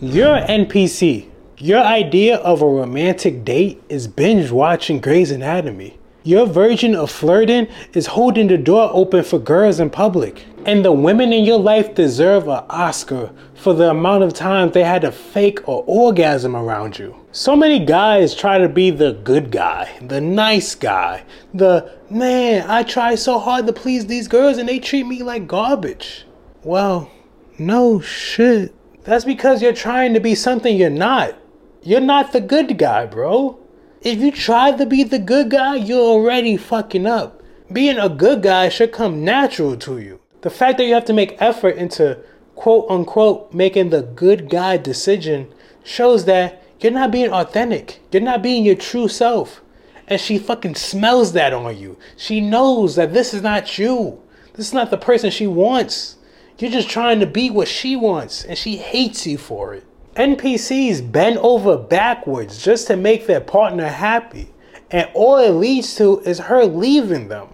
You're an NPC. Your idea of a romantic date is binge watching Grey's Anatomy. Your version of flirting is holding the door open for girls in public. And the women in your life deserve an Oscar for the amount of time they had to fake an orgasm around you. So many guys try to be the good guy, the nice guy, the man, I try so hard to please these girls and they treat me like garbage. Well, no shit. That's because you're trying to be something you're not. You're not the good guy, bro. If you try to be the good guy, you're already fucking up. Being a good guy should come natural to you. The fact that you have to make effort into quote unquote making the good guy decision shows that you're not being authentic. You're not being your true self. And she fucking smells that on you. She knows that this is not you. This is not the person she wants. You're just trying to be what she wants, and she hates you for it. NPCs bend over backwards just to make their partner happy, and all it leads to is her leaving them.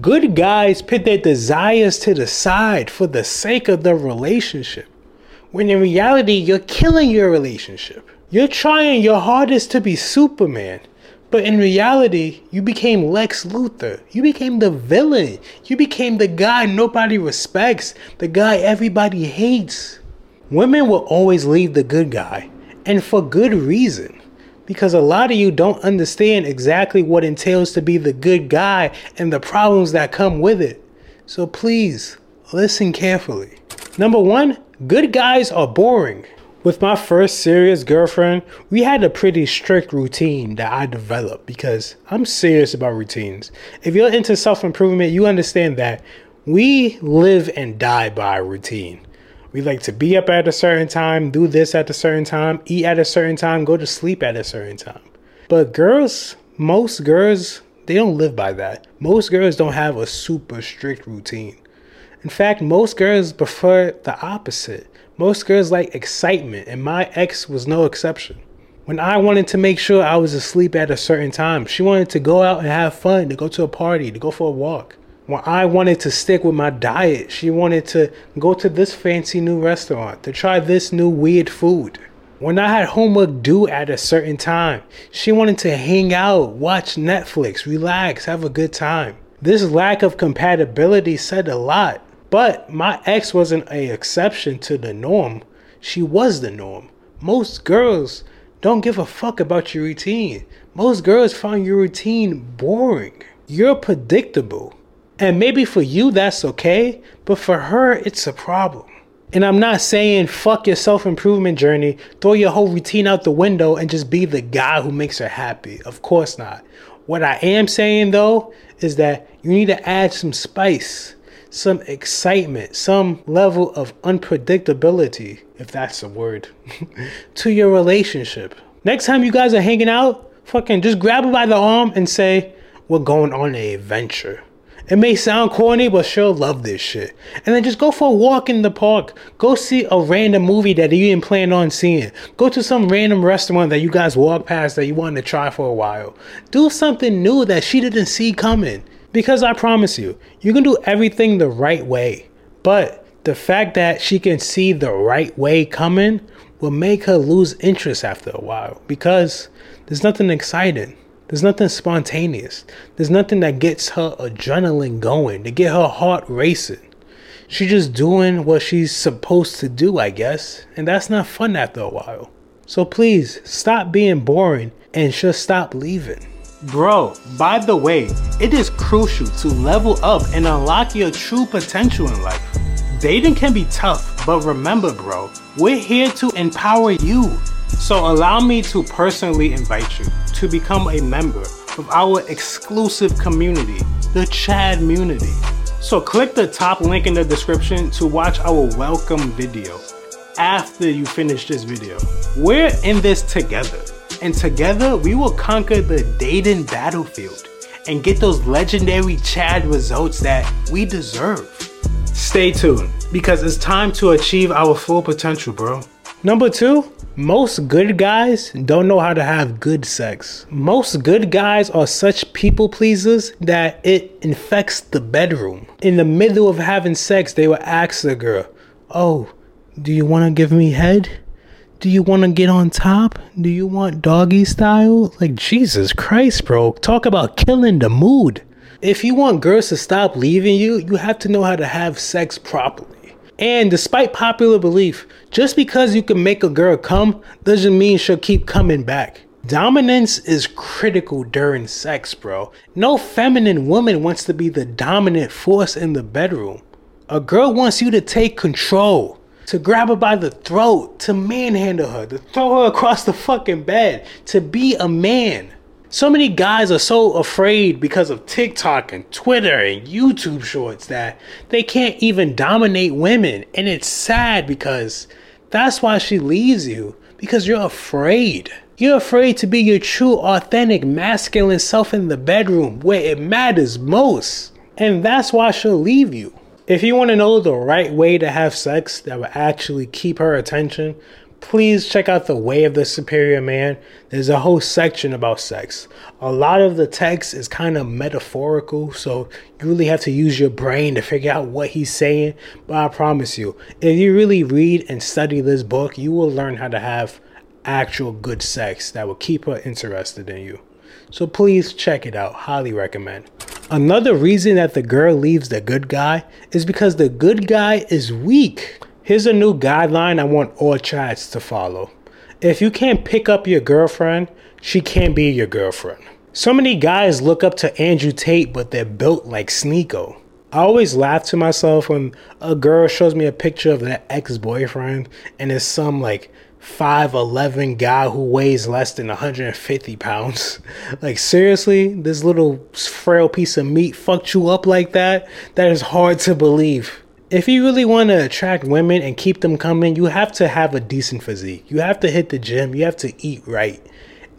Good guys put their desires to the side for the sake of the relationship, when in reality, you're killing your relationship. You're trying your hardest to be Superman, but in reality, you became Lex Luthor. You became the villain. You became the guy nobody respects, the guy everybody hates. Women will always leave the good guy, and for good reason. Because a lot of you don't understand exactly what entails to be the good guy and the problems that come with it. So please, listen carefully. Number one, good guys are boring. With my first serious girlfriend, we had a pretty strict routine that I developed because I'm serious about routines. If you're into self improvement, you understand that we live and die by routine. We like to be up at a certain time, do this at a certain time, eat at a certain time, go to sleep at a certain time. But girls, most girls, they don't live by that. Most girls don't have a super strict routine. In fact, most girls prefer the opposite. Most girls like excitement, and my ex was no exception. When I wanted to make sure I was asleep at a certain time, she wanted to go out and have fun, to go to a party, to go for a walk. When I wanted to stick with my diet, she wanted to go to this fancy new restaurant, to try this new weird food. When I had homework due at a certain time, she wanted to hang out, watch Netflix, relax, have a good time. This lack of compatibility said a lot. But my ex wasn't a exception to the norm. She was the norm. Most girls don't give a fuck about your routine. Most girls find your routine boring. You're predictable. And maybe for you that's okay, but for her it's a problem. And I'm not saying fuck your self improvement journey, throw your whole routine out the window and just be the guy who makes her happy. Of course not. What I am saying though is that you need to add some spice some excitement, some level of unpredictability, if that's a word, to your relationship. Next time you guys are hanging out, fucking just grab her by the arm and say, We're going on an adventure. It may sound corny, but she'll love this shit. And then just go for a walk in the park. Go see a random movie that you didn't plan on seeing. Go to some random restaurant that you guys walk past that you wanted to try for a while. Do something new that she didn't see coming. Because I promise you, you can do everything the right way. But the fact that she can see the right way coming will make her lose interest after a while because there's nothing exciting. There's nothing spontaneous. There's nothing that gets her adrenaline going, to get her heart racing. She's just doing what she's supposed to do, I guess. And that's not fun after a while. So please stop being boring and just stop leaving. Bro, by the way, it is crucial to level up and unlock your true potential in life. Dating can be tough, but remember, bro, we're here to empower you. So allow me to personally invite you to become a member of our exclusive community, the Chad Community. So click the top link in the description to watch our welcome video after you finish this video. We're in this together and together we will conquer the Dayton battlefield and get those legendary Chad results that we deserve. Stay tuned because it's time to achieve our full potential, bro. Number two, most good guys don't know how to have good sex. Most good guys are such people pleasers that it infects the bedroom. In the middle of having sex, they will ask the girl, Oh, do you want to give me head? Do you want to get on top? Do you want doggy style? Like, Jesus Christ, bro. Talk about killing the mood. If you want girls to stop leaving you, you have to know how to have sex properly. And despite popular belief, just because you can make a girl come doesn't mean she'll keep coming back. Dominance is critical during sex, bro. No feminine woman wants to be the dominant force in the bedroom. A girl wants you to take control, to grab her by the throat, to manhandle her, to throw her across the fucking bed, to be a man. So many guys are so afraid because of TikTok and Twitter and YouTube shorts that they can't even dominate women. And it's sad because that's why she leaves you, because you're afraid. You're afraid to be your true, authentic, masculine self in the bedroom where it matters most. And that's why she'll leave you. If you want to know the right way to have sex that will actually keep her attention, please check out The Way of the Superior Man. There's a whole section about sex. A lot of the text is kind of metaphorical, so you really have to use your brain to figure out what he's saying. But I promise you, if you really read and study this book, you will learn how to have actual good sex that will keep her interested in you. So please check it out. Highly recommend. Another reason that the girl leaves the good guy is because the good guy is weak. Here's a new guideline I want all Chads to follow. If you can't pick up your girlfriend, she can't be your girlfriend. So many guys look up to Andrew Tate, but they're built like Sneako. I always laugh to myself when a girl shows me a picture of their ex boyfriend and it's some like 5'11 guy who weighs less than 150 pounds. Like, seriously, this little frail piece of meat fucked you up like that? That is hard to believe if you really want to attract women and keep them coming, you have to have a decent physique. You have to hit the gym. You have to eat right.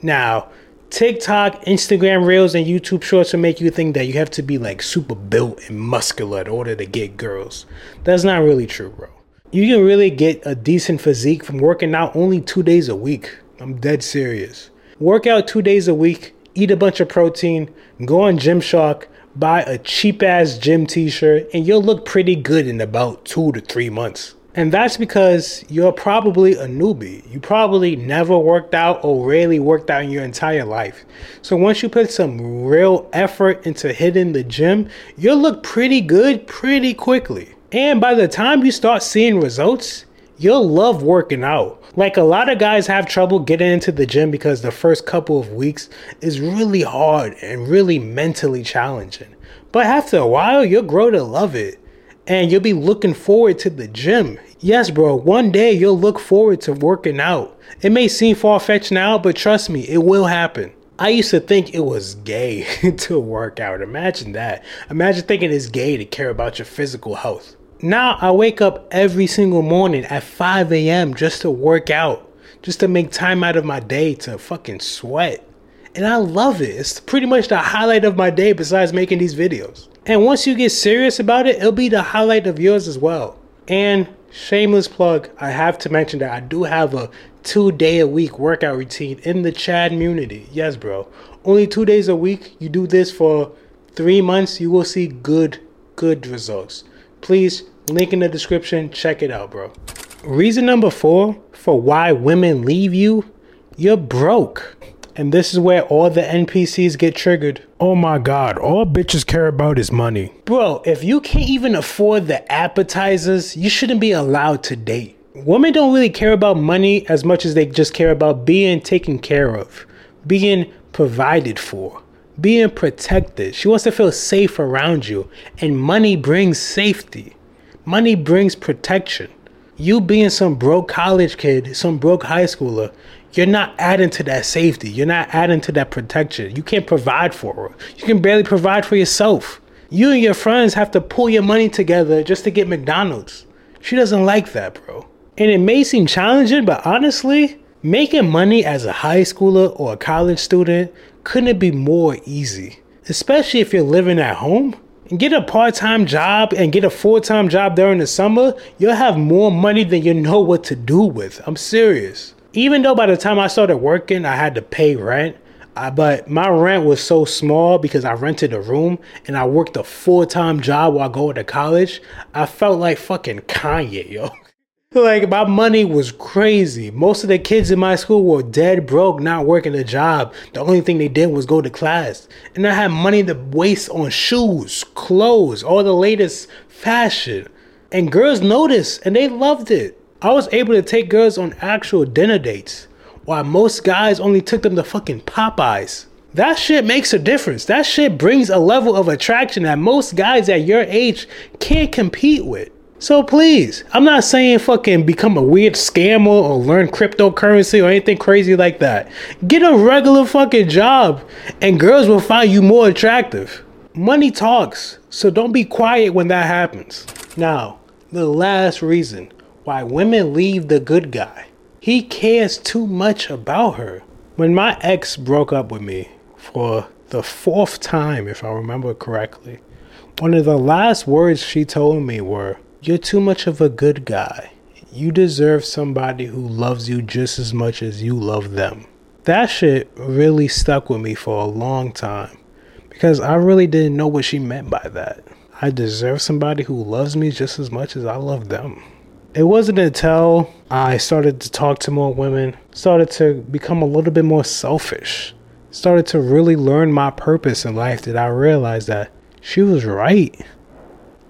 Now, TikTok, Instagram Reels, and YouTube Shorts will make you think that you have to be like super built and muscular in order to get girls. That's not really true, bro. You can really get a decent physique from working out only two days a week. I'm dead serious. Work out two days a week, eat a bunch of protein, go on Gymshark, buy a cheap ass gym t shirt, and you'll look pretty good in about two to three months. And that's because you're probably a newbie. You probably never worked out or rarely worked out in your entire life. So once you put some real effort into hitting the gym, you'll look pretty good pretty quickly. And by the time you start seeing results, you'll love working out. Like a lot of guys have trouble getting into the gym because the first couple of weeks is really hard and really mentally challenging. But after a while, you'll grow to love it and you'll be looking forward to the gym. Yes, bro, one day you'll look forward to working out. It may seem far fetched now, but trust me, it will happen. I used to think it was gay to work out. Imagine that. Imagine thinking it's gay to care about your physical health. Now I wake up every single morning at 5 a.m. just to work out, just to make time out of my day to fucking sweat. And I love it. It's pretty much the highlight of my day besides making these videos. And once you get serious about it, it'll be the highlight of yours as well. And shameless plug, I have to mention that I do have a two day a week workout routine in the Chad community. Yes, bro. Only two days a week. You do this for three months, you will see good, good results. Please, link in the description. Check it out, bro. Reason number four for why women leave you you're broke. And this is where all the NPCs get triggered. Oh my god, all bitches care about is money. Bro, if you can't even afford the appetizers, you shouldn't be allowed to date. Women don't really care about money as much as they just care about being taken care of, being provided for being protected. She wants to feel safe around you. And money brings safety, money brings protection. You being some broke college kid, some broke high schooler, you're not adding to that safety. You're not adding to that protection. You can't provide for her. You can barely provide for yourself. You and your friends have to pull your money together just to get McDonald's. She doesn't like that, bro. And it may seem challenging, but honestly, making money as a high schooler or a college student couldn't be more easy? Especially if you're living at home. Get a part time job and get a full time job during the summer, you'll have more money than you know what to do with. I'm serious. Even though by the time I started working, I had to pay rent, uh, but my rent was so small because I rented a room and I worked a full time job while going to college. I felt like fucking Kanye, yo. Like my money was crazy. Most of the kids in my school were dead broke, not working a job. The only thing they did was go to class. And I had money to waste on shoes, clothes, all the latest fashion. And girls noticed and they loved it. I was able to take girls on actual dinner dates, while most guys only took them to fucking Popeyes. That shit makes a difference. That shit brings a level of attraction that most guys at your age can't compete with. So please, I'm not saying fucking become a weird scammer or learn cryptocurrency or anything crazy like that. Get a regular fucking job and girls will find you more attractive. Money talks, so don't be quiet when that happens. Now, the last reason why women leave the good guy. He cares too much about her. When my ex broke up with me for the fourth time, if I remember correctly, one of the last words she told me were, you're too much of a good guy. You deserve somebody who loves you just as much as you love them. That shit really stuck with me for a long time because I really didn't know what she meant by that. I deserve somebody who loves me just as much as I love them. It wasn't until I started to talk to more women, started to become a little bit more selfish, started to really learn my purpose in life that I realized that she was right.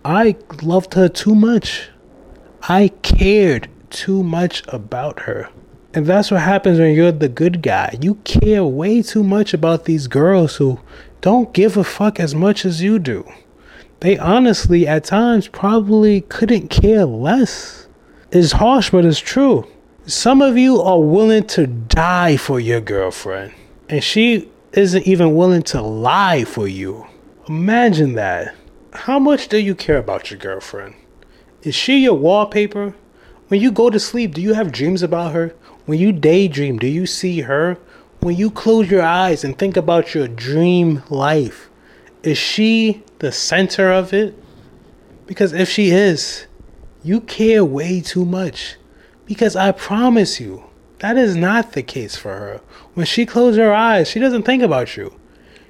I loved her too much. I cared too much about her. And that's what happens when you're the good guy. You care way too much about these girls who don't give a fuck as much as you do. They honestly, at times, probably couldn't care less. It's harsh, but it's true. Some of you are willing to die for your girlfriend, and she isn't even willing to lie for you. Imagine that. How much do you care about your girlfriend? Is she your wallpaper? When you go to sleep, do you have dreams about her? When you daydream, do you see her? When you close your eyes and think about your dream life, is she the center of it? Because if she is, you care way too much. Because I promise you, that is not the case for her. When she closes her eyes, she doesn't think about you.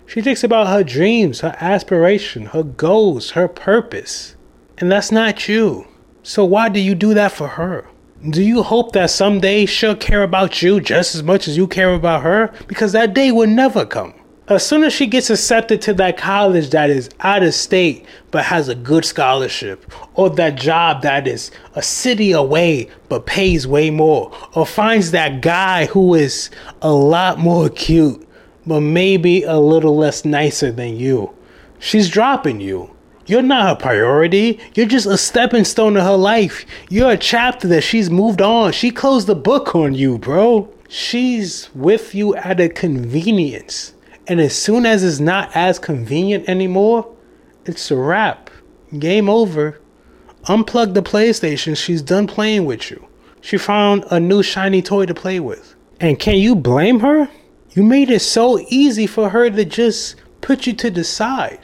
She thinks about her dreams, her aspiration, her goals, her purpose. And that's not you. So why do you do that for her? Do you hope that someday she'll care about you just as much as you care about her? Because that day will never come. As soon as she gets accepted to that college that is out of state but has a good scholarship, or that job that is a city away but pays way more, or finds that guy who is a lot more cute but maybe a little less nicer than you. She's dropping you. You're not her priority. You're just a stepping stone to her life. You're a chapter that she's moved on. She closed the book on you, bro. She's with you at a convenience. And as soon as it's not as convenient anymore, it's a wrap. Game over. Unplug the PlayStation. She's done playing with you. She found a new shiny toy to play with. And can you blame her? You made it so easy for her to just put you to the side.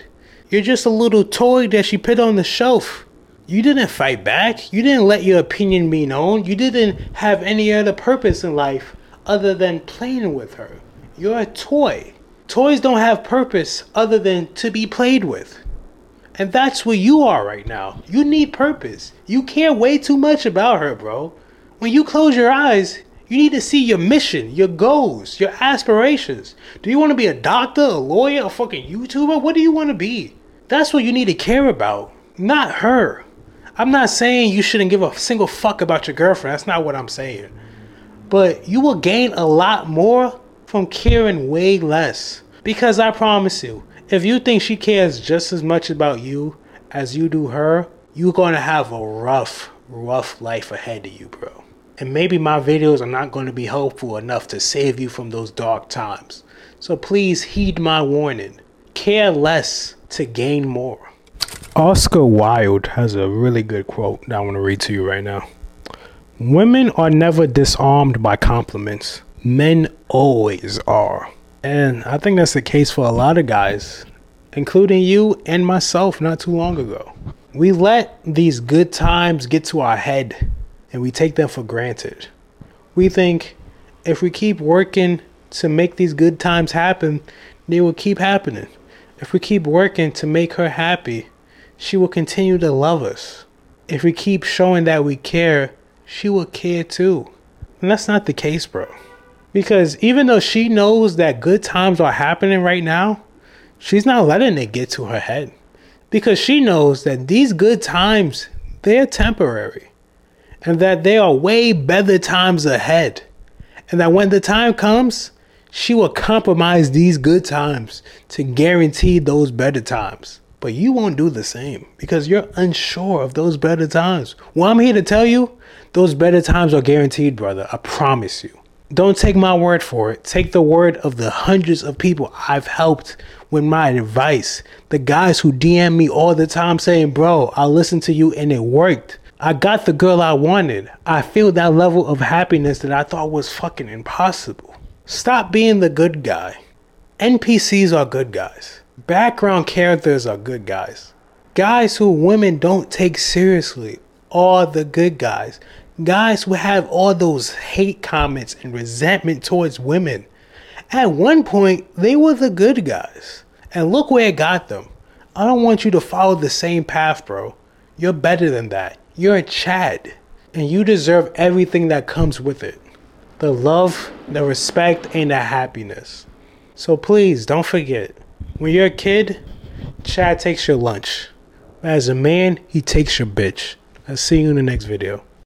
You're just a little toy that she put on the shelf. You didn't fight back. You didn't let your opinion be known. You didn't have any other purpose in life other than playing with her. You're a toy. Toys don't have purpose other than to be played with. And that's where you are right now. You need purpose. You care way too much about her, bro. When you close your eyes, you need to see your mission, your goals, your aspirations. Do you want to be a doctor, a lawyer, a fucking YouTuber? What do you want to be? That's what you need to care about, not her. I'm not saying you shouldn't give a single fuck about your girlfriend. That's not what I'm saying. But you will gain a lot more from caring way less. Because I promise you, if you think she cares just as much about you as you do her, you're going to have a rough, rough life ahead of you, bro. And maybe my videos are not going to be helpful enough to save you from those dark times. So please heed my warning. Care less to gain more. Oscar Wilde has a really good quote that I want to read to you right now. Women are never disarmed by compliments. Men always are. And I think that's the case for a lot of guys, including you and myself not too long ago. We let these good times get to our head and we take them for granted. We think if we keep working to make these good times happen, they will keep happening. If we keep working to make her happy, she will continue to love us. If we keep showing that we care, she will care too. And that's not the case, bro. Because even though she knows that good times are happening right now, she's not letting it get to her head. Because she knows that these good times, they're temporary. And that there are way better times ahead. And that when the time comes, she will compromise these good times to guarantee those better times. But you won't do the same because you're unsure of those better times. Well, I'm here to tell you, those better times are guaranteed, brother. I promise you. Don't take my word for it. Take the word of the hundreds of people I've helped with my advice. The guys who DM me all the time saying, Bro, I listened to you and it worked. I got the girl I wanted. I feel that level of happiness that I thought was fucking impossible. Stop being the good guy. NPCs are good guys. Background characters are good guys. Guys who women don't take seriously are the good guys. Guys who have all those hate comments and resentment towards women. At one point, they were the good guys. And look where it got them. I don't want you to follow the same path, bro. You're better than that. You're a Chad. And you deserve everything that comes with it the love, the respect, and the happiness. So please don't forget when you're a kid, Chad takes your lunch. As a man, he takes your bitch. I'll see you in the next video.